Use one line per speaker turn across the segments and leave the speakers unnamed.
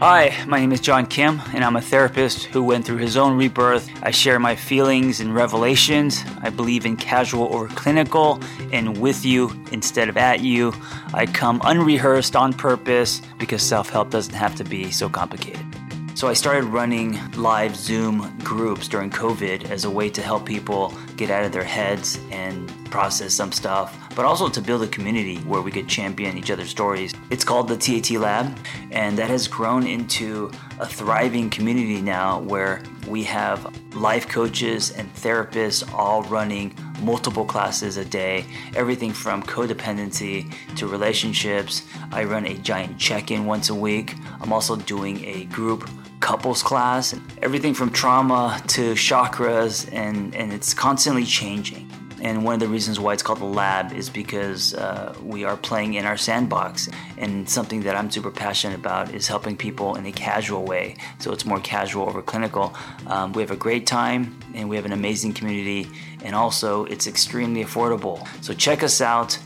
Hi, my name is John Kim, and I'm a therapist who went through his own rebirth. I share my feelings and revelations. I believe in casual over clinical and with you instead of at you. I come unrehearsed on purpose because self help doesn't have to be so complicated. So I started running live Zoom groups during COVID as a way to help people get out of their heads and process some stuff, but also to build a community where we could champion each other's stories. It's called the TAT Lab, and that has grown into a thriving community now where we have life coaches and therapists all running multiple classes a day, everything from codependency to relationships. I run a giant check in once a week. I'm also doing a group couples class, everything from trauma to chakras, and, and it's constantly changing. And one of the reasons why it's called the lab is because uh, we are playing in our sandbox. And something that I'm super passionate about is helping people in a casual way. So it's more casual over clinical. Um, we have a great time and we have an amazing community. And also, it's extremely affordable. So check us out.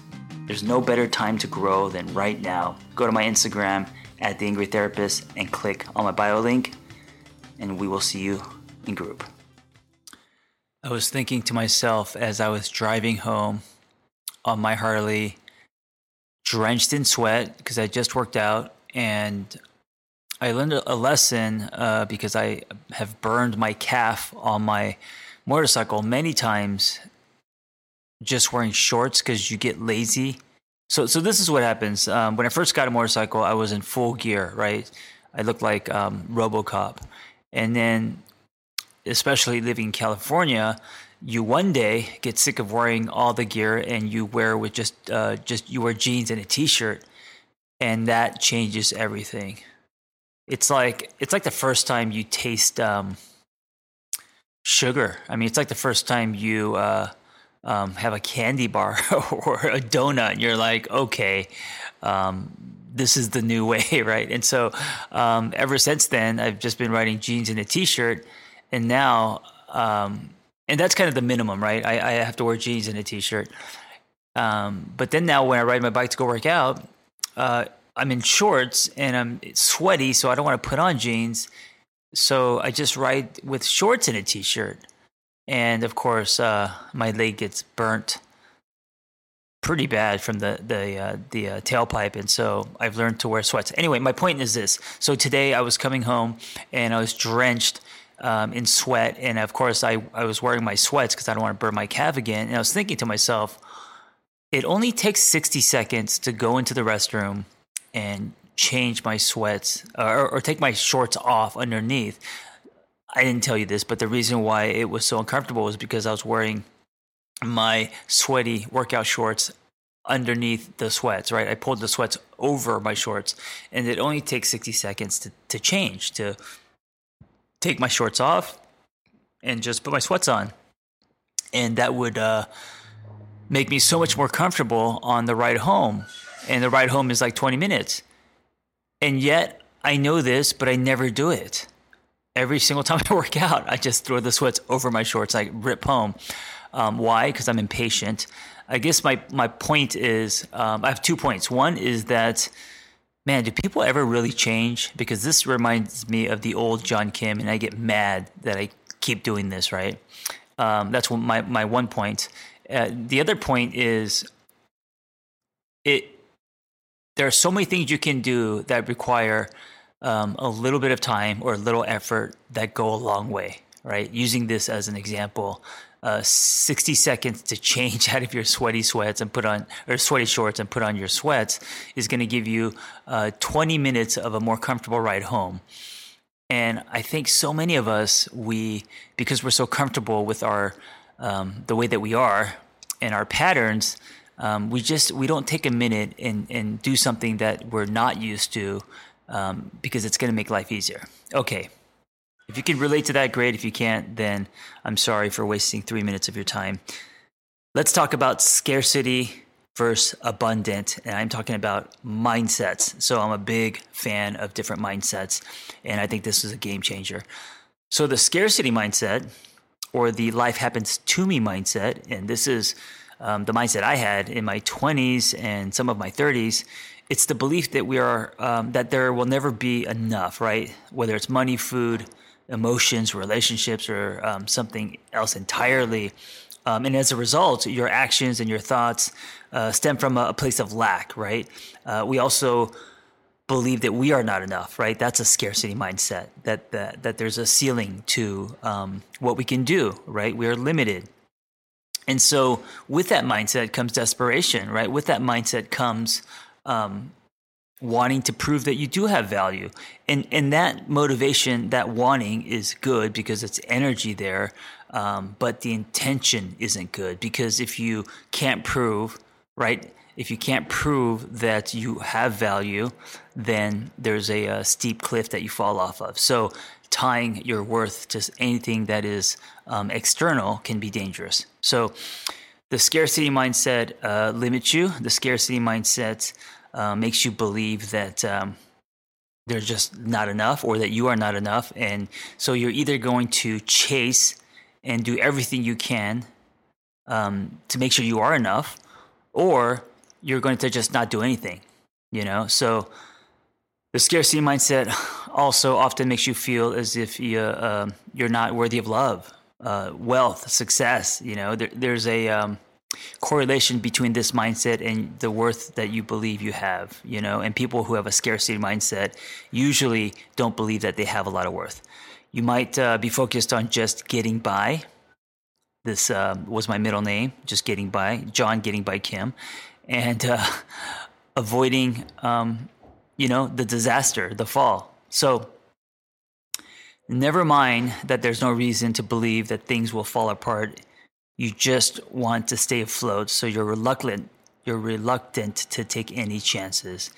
There's no better time to grow than right now. Go to my Instagram at The Angry Therapist and click on my bio link, and we will see you in group. I was thinking to myself as I was driving home on my Harley, drenched in sweat because I just worked out, and I learned a lesson uh, because I have burned my calf on my motorcycle many times just wearing shorts because you get lazy so, so this is what happens. Um, when I first got a motorcycle, I was in full gear, right? I looked like um, RoboCop, and then, especially living in California, you one day get sick of wearing all the gear and you wear with just uh, just you wear jeans and a t-shirt, and that changes everything. It's like it's like the first time you taste um, sugar. I mean, it's like the first time you. Uh, um, have a candy bar or a donut, and you're like, okay, um, this is the new way, right? And so, um, ever since then, I've just been riding jeans and a t-shirt, and now, um, and that's kind of the minimum, right? I, I, have to wear jeans and a t-shirt. Um, but then now, when I ride my bike to go work out, uh, I'm in shorts and I'm sweaty, so I don't want to put on jeans. So I just ride with shorts and a t-shirt and of course, uh, my leg gets burnt pretty bad from the the uh, the uh, tailpipe, and so I've learned to wear sweats. Anyway, my point is this: so today I was coming home and I was drenched. Um, in sweat, and of course, I, I was wearing my sweats because I don't want to burn my calf again. And I was thinking to myself, it only takes 60 seconds to go into the restroom and change my sweats or, or take my shorts off underneath. I didn't tell you this, but the reason why it was so uncomfortable was because I was wearing my sweaty workout shorts underneath the sweats, right? I pulled the sweats over my shorts, and it only takes 60 seconds to, to change, to take my shorts off and just put my sweats on. And that would uh, make me so much more comfortable on the ride home. And the ride home is like 20 minutes. And yet I know this, but I never do it every single time I work out, I just throw the sweats over my shorts, like rip home. Um, why? Because I'm impatient. I guess my my point is um, I have two points. One is that man, do people ever really change? Because this reminds me of the old John Kim, and I get mad that I keep doing this. Right? Um, that's my my one point. Uh, the other point is it. There are so many things you can do that require um, a little bit of time or a little effort that go a long way, right? Using this as an example, uh, 60 seconds to change out of your sweaty sweats and put on, or sweaty shorts and put on your sweats is going to give you uh, 20 minutes of a more comfortable ride home. And I think so many of us, we, because we're so comfortable with our, um, the way that we are and our patterns, um, we just, we don't take a minute and, and do something that we're not used to um, because it's going to make life easier. Okay. If you can relate to that, great. If you can't, then I'm sorry for wasting three minutes of your time. Let's talk about scarcity versus abundant. And I'm talking about mindsets. So I'm a big fan of different mindsets. And I think this is a game changer. So the scarcity mindset or the life happens to me mindset, and this is um, the mindset I had in my 20s and some of my 30s, it's the belief that we are um, that there will never be enough, right? Whether it's money, food, emotions, relationships, or um, something else entirely. Um, and as a result, your actions and your thoughts uh, stem from a, a, place of lack, right? Uh, we also believe that we are not enough, right? That's a scarcity mindset. That that that there's a ceiling to um, what we can do, right? We are limited. And so, with that mindset comes desperation, right? With that mindset comes um, wanting to prove that you do have value. And, and that motivation, that wanting is good because it's energy there. Um, but the intention isn't good because if you can't prove, right? If you can't prove that you have value, then there's a, a steep cliff that you fall off of. So tying your worth to anything that is um, external can be dangerous. So the scarcity mindset uh, limits you. The scarcity mindset uh, makes you believe that um, there's just not enough or that you are not enough. And so you're either going to chase and do everything you can um, to make sure you are enough, or you're going to just not do anything, you know? So the scarcity mindset also often makes you feel as if you, uh, you're not worthy of love, uh, wealth, success. You know, there, there's a, um, correlation between this mindset and the worth that you believe you have, you know, and people who have a scarcity mindset usually don't believe that they have a lot of worth. You might uh, be focused on just getting by. This uh, was my middle name, just getting by, John getting by Kim, and uh, avoiding, um, you know, the disaster, the fall. So, never mind that there's no reason to believe that things will fall apart you just want to stay afloat, so you're reluctant. You're reluctant to take any chances.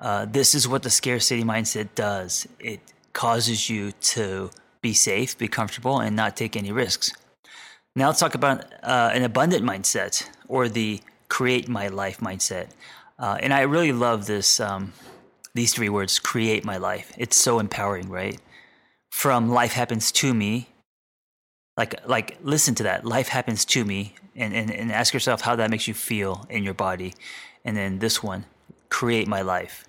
Uh, this is what the scarcity mindset does. It causes you to be safe, be comfortable, and not take any risks. Now let's talk about uh, an abundant mindset or the create my life mindset. Uh, and I really love this um, these three words: create my life. It's so empowering, right? From life happens to me like like listen to that. Life happens to me. And, and, and ask yourself how that makes you feel in your body. And then this one create my life.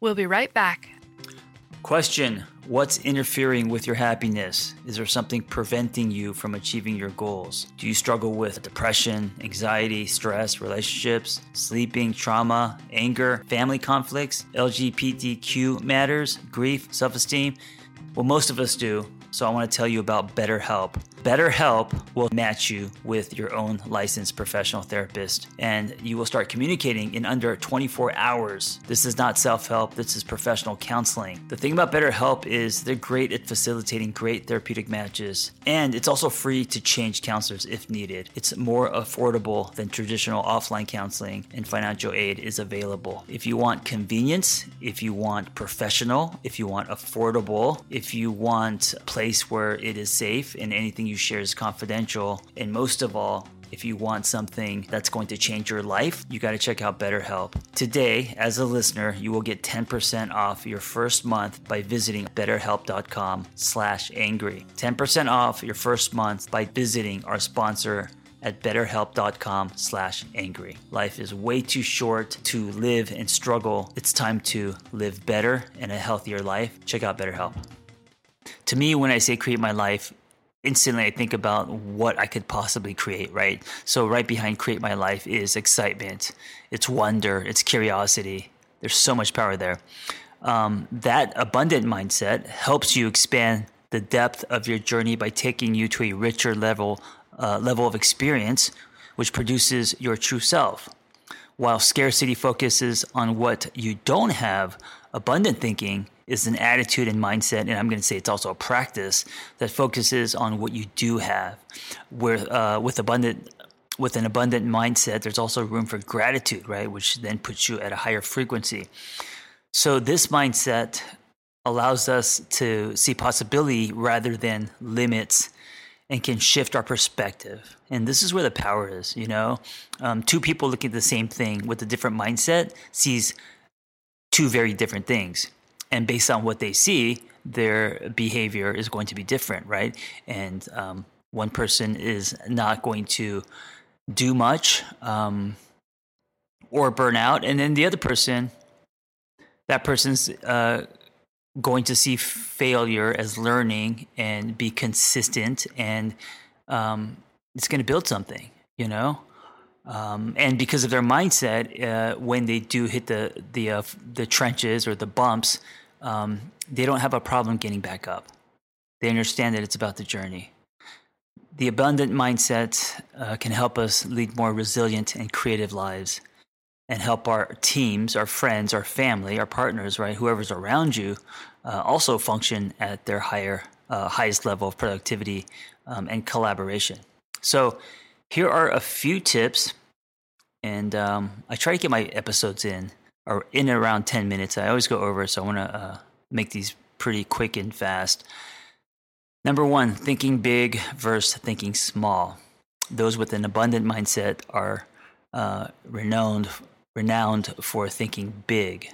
We'll be right back.
Question what's interfering with your happiness? Is there something preventing you from achieving your goals? Do you struggle with depression anxiety stress relationships sleeping trauma anger family conflicts lgbtq matters grief self-esteem? Well most of us do so I want to tell you about BetterHelp. BetterHelp will match you with your own licensed professional therapist and you will start communicating in under 24 hours. This is not self help, this is professional counseling. The thing about BetterHelp is they're great at facilitating great therapeutic matches and it's also free to change counselors if needed. It's more affordable than traditional offline counseling and financial aid is available. If you want convenience, if you want professional, if you want affordable, if you want a place where it is safe and anything you share is confidential. And most of all, if you want something that's going to change your life, you got to check out BetterHelp. Today, as a listener, you will get 10% off your first month by visiting betterhelp.com/angry. 10% off your first month by visiting our sponsor at betterhelp.com/angry. Life is way too short to live and struggle. It's time to live better and a healthier life. Check out BetterHelp to me, when I say create my life, instantly I think about what I could possibly create, right? So, right behind create my life is excitement, it's wonder, it's curiosity. There's so much power there. Um, that abundant mindset helps you expand the depth of your journey by taking you to a richer level uh, level of experience, which produces your true self. While scarcity focuses on what you don't have, abundant thinking is an attitude and mindset, and I'm going to say it's also a practice that focuses on what you do have. Where uh, with abundant with an abundant mindset, there's also room for gratitude, right? Which then puts you at a higher frequency. So this mindset allows us to see possibility rather than limits and can shift our perspective. And this is where the power is, you know? Um, two people looking at the same thing with a different mindset sees two very different things and based on what they see, their behavior is going to be different, right? And um, one person is not going to do much um, or burn out, and then the other person that person's uh, going to see failure as learning and be consistent, and um, it's going to build something, you know. Um, and because of their mindset, uh, when they do hit the the uh, the trenches or the bumps, um, they don't have a problem getting back up. They understand that it's about the journey. The abundant mindset uh, can help us lead more resilient and creative lives and help our teams, our friends, our family, our partners, right, whoever's around you, uh, also function at their higher, uh, highest level of productivity um, and collaboration. So, here are a few tips, and um, I try to get my episodes in or in around ten minutes. I always go over, so I want to uh, make these pretty quick and fast. Number one, thinking big versus thinking small. Those with an abundant mindset are uh, renowned renowned for thinking big,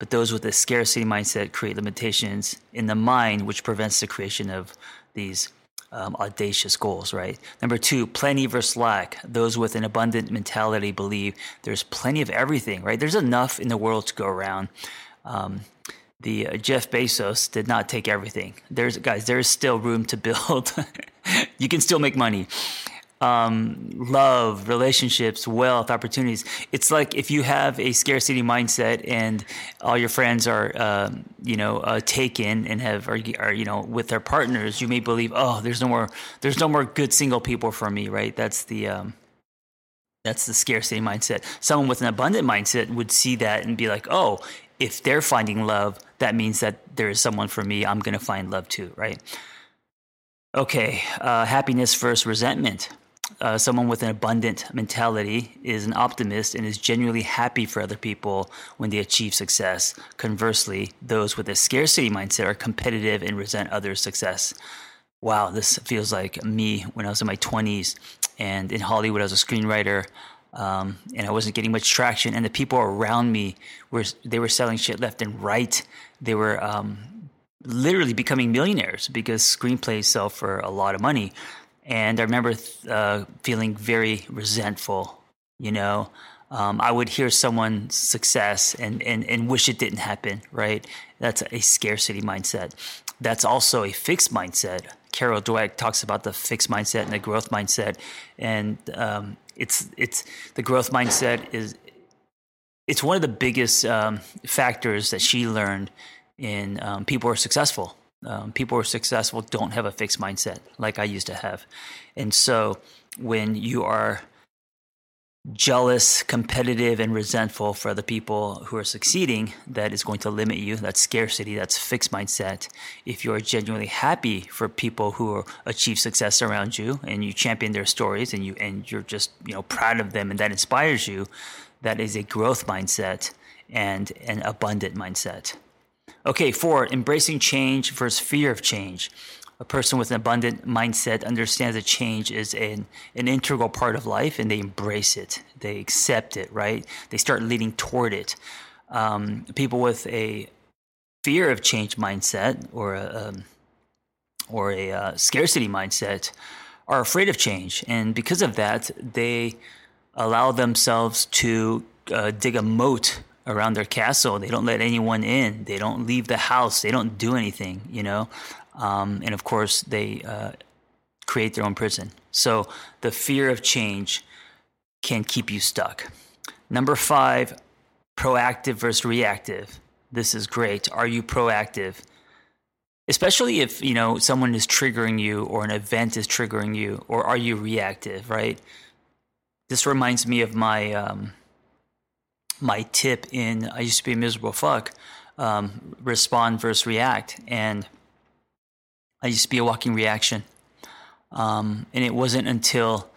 but those with a scarcity mindset create limitations in the mind, which prevents the creation of these um, audacious goals. Right. Number two, plenty versus lack. Those with an abundant mentality believe there's plenty of everything. Right. There's enough in the world to go around. Um, the uh, Jeff Bezos did not take everything. There's guys, there's still room to build. you can still make money. Um, love, relationships, wealth, opportunities. It's like if you have a scarcity mindset and all your friends are, um, you know, uh, taken and have are, are, you know, with their partners. You may believe, oh, there's no more, there's no more good single people for me, right? That's the um, that's the scarcity mindset. Someone with an abundant mindset would see that and be like, oh, if they're finding love, that means that there is someone for me. I'm going to find love too, right? Okay, uh, happiness versus resentment. Uh, someone with an abundant mentality is an optimist and is genuinely happy for other people when they achieve success. Conversely, those with a scarcity mindset are competitive and resent others' success. Wow, this feels like me when I was in my 20s and in Hollywood, I was a screenwriter um, and I wasn't getting much traction. And the people around me were they were selling shit left and right. They were um, literally becoming millionaires because screenplays sell for a lot of money. And I remember uh, feeling very resentful. You know, um, I would hear someone's success and, and and wish it didn't happen. Right? That's a scarcity mindset. That's also a fixed mindset. Carol Dweck talks about the fixed mindset and the growth mindset, and um, it's it's the growth mindset is it's one of the biggest um, factors that she learned in um, people who are successful. Um, people who are successful don't have a fixed mindset like I used to have, and so when you are jealous, competitive, and resentful for the people who are succeeding, that is going to limit you. That's scarcity, that's fixed mindset. If you are genuinely happy for people who achieve success around you and you champion their stories and you and you're just, you know, proud of them and that inspires you, that is a growth mindset and an abundant mindset. Okay, four, embracing change versus fear of change a person with an abundant mindset understands that change is an, an integral part of life and they embrace it. They accept it, right? They start leading toward it. Um, people with a fear of change mindset or a, um, or a uh, scarcity mindset are afraid of change. And because of that, they allow themselves to uh, dig a moat around their castle. They don't let anyone in. They don't leave the house. They don't do anything, you know. Um, and of course, they uh, create their own prison. So the fear of change can keep you stuck. Number five, proactive versus reactive. This is great. Are you proactive? Especially if you know someone is triggering you or an event is triggering you, or are you reactive? Right. This reminds me of my um, my tip in I used to be a miserable fuck. Um, respond versus react, and I used to be a walking reaction. Um, and it wasn't until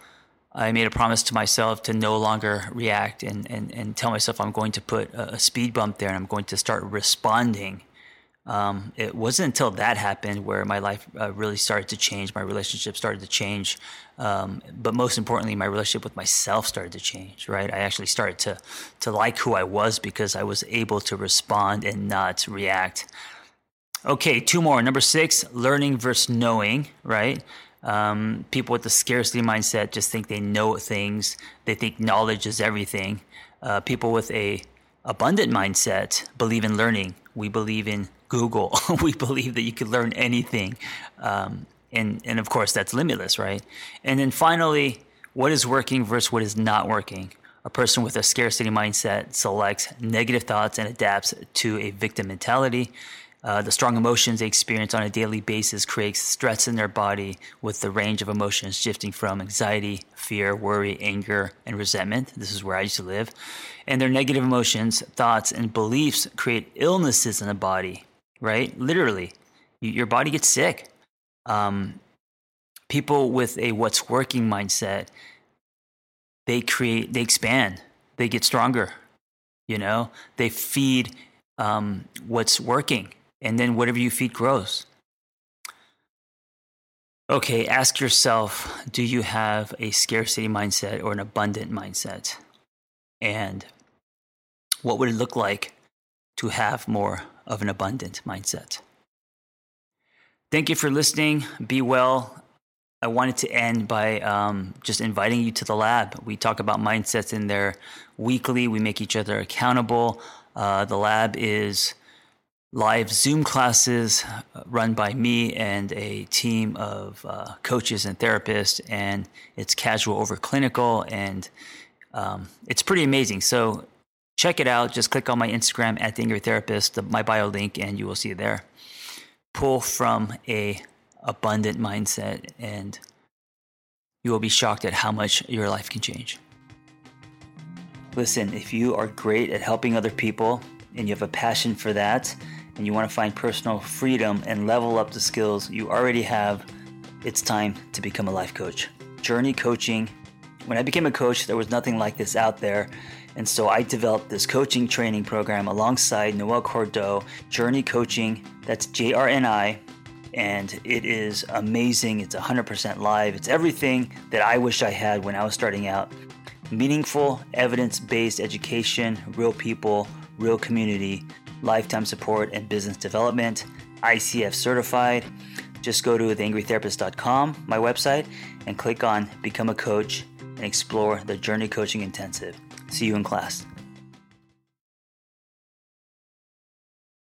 I made a promise to myself to no longer react and, and, and tell myself I'm going to put a, a speed bump there and I'm going to start responding. Um, it wasn't until that happened where my life uh, really started to change. My relationship started to change. Um, but most importantly, my relationship with myself started to change, right? I actually started to, to like who I was because I was able to respond and not react. Okay, two more. Number six, learning versus knowing, right? Um, people with the scarcity mindset just think they know things. They think knowledge is everything. Uh, people with a abundant mindset believe in learning. We believe in Google. we believe that you could learn anything. Um, and, and of course, that's limitless, right? And then finally, what is working versus what is not working? A person with a scarcity mindset selects negative thoughts and adapts to a victim mentality. Uh, the strong emotions they experience on a daily basis creates stress in their body with the range of emotions shifting from anxiety, fear, worry, anger, and resentment. This is where I used to live. And their negative emotions, thoughts, and beliefs create illnesses in the body, right? Literally, your body gets sick. Um, people with a what's working mindset, they create, they expand, they get stronger. You know, they feed um, what's working and then whatever you feed grows. Okay, ask yourself do you have a scarcity mindset or an abundant mindset? And what would it look like to have more of an abundant mindset? Thank you for listening. Be well. I wanted to end by um, just inviting you to the lab. We talk about mindsets in there weekly, we make each other accountable. Uh, the lab is live Zoom classes uh, run by me and a team of uh, coaches and therapists, and it's casual over clinical, and um, it's pretty amazing. So check it out. Just click on my Instagram at the Angry Therapist, the, my bio link, and you will see it there. Pull from a abundant mindset, and you will be shocked at how much your life can change. Listen, if you are great at helping other people and you have a passion for that, and you want to find personal freedom and level up the skills you already have, it's time to become a life coach. Journey coaching. When I became a coach, there was nothing like this out there. And so I developed this coaching training program alongside Noel Cordeaux, Journey Coaching. That's J R N I. And it is amazing. It's 100% live. It's everything that I wish I had when I was starting out meaningful, evidence based education, real people, real community lifetime support and business development, ICF certified. Just go to theangrytherapist.com, my website, and click on Become a Coach and explore the Journey Coaching Intensive. See you in class.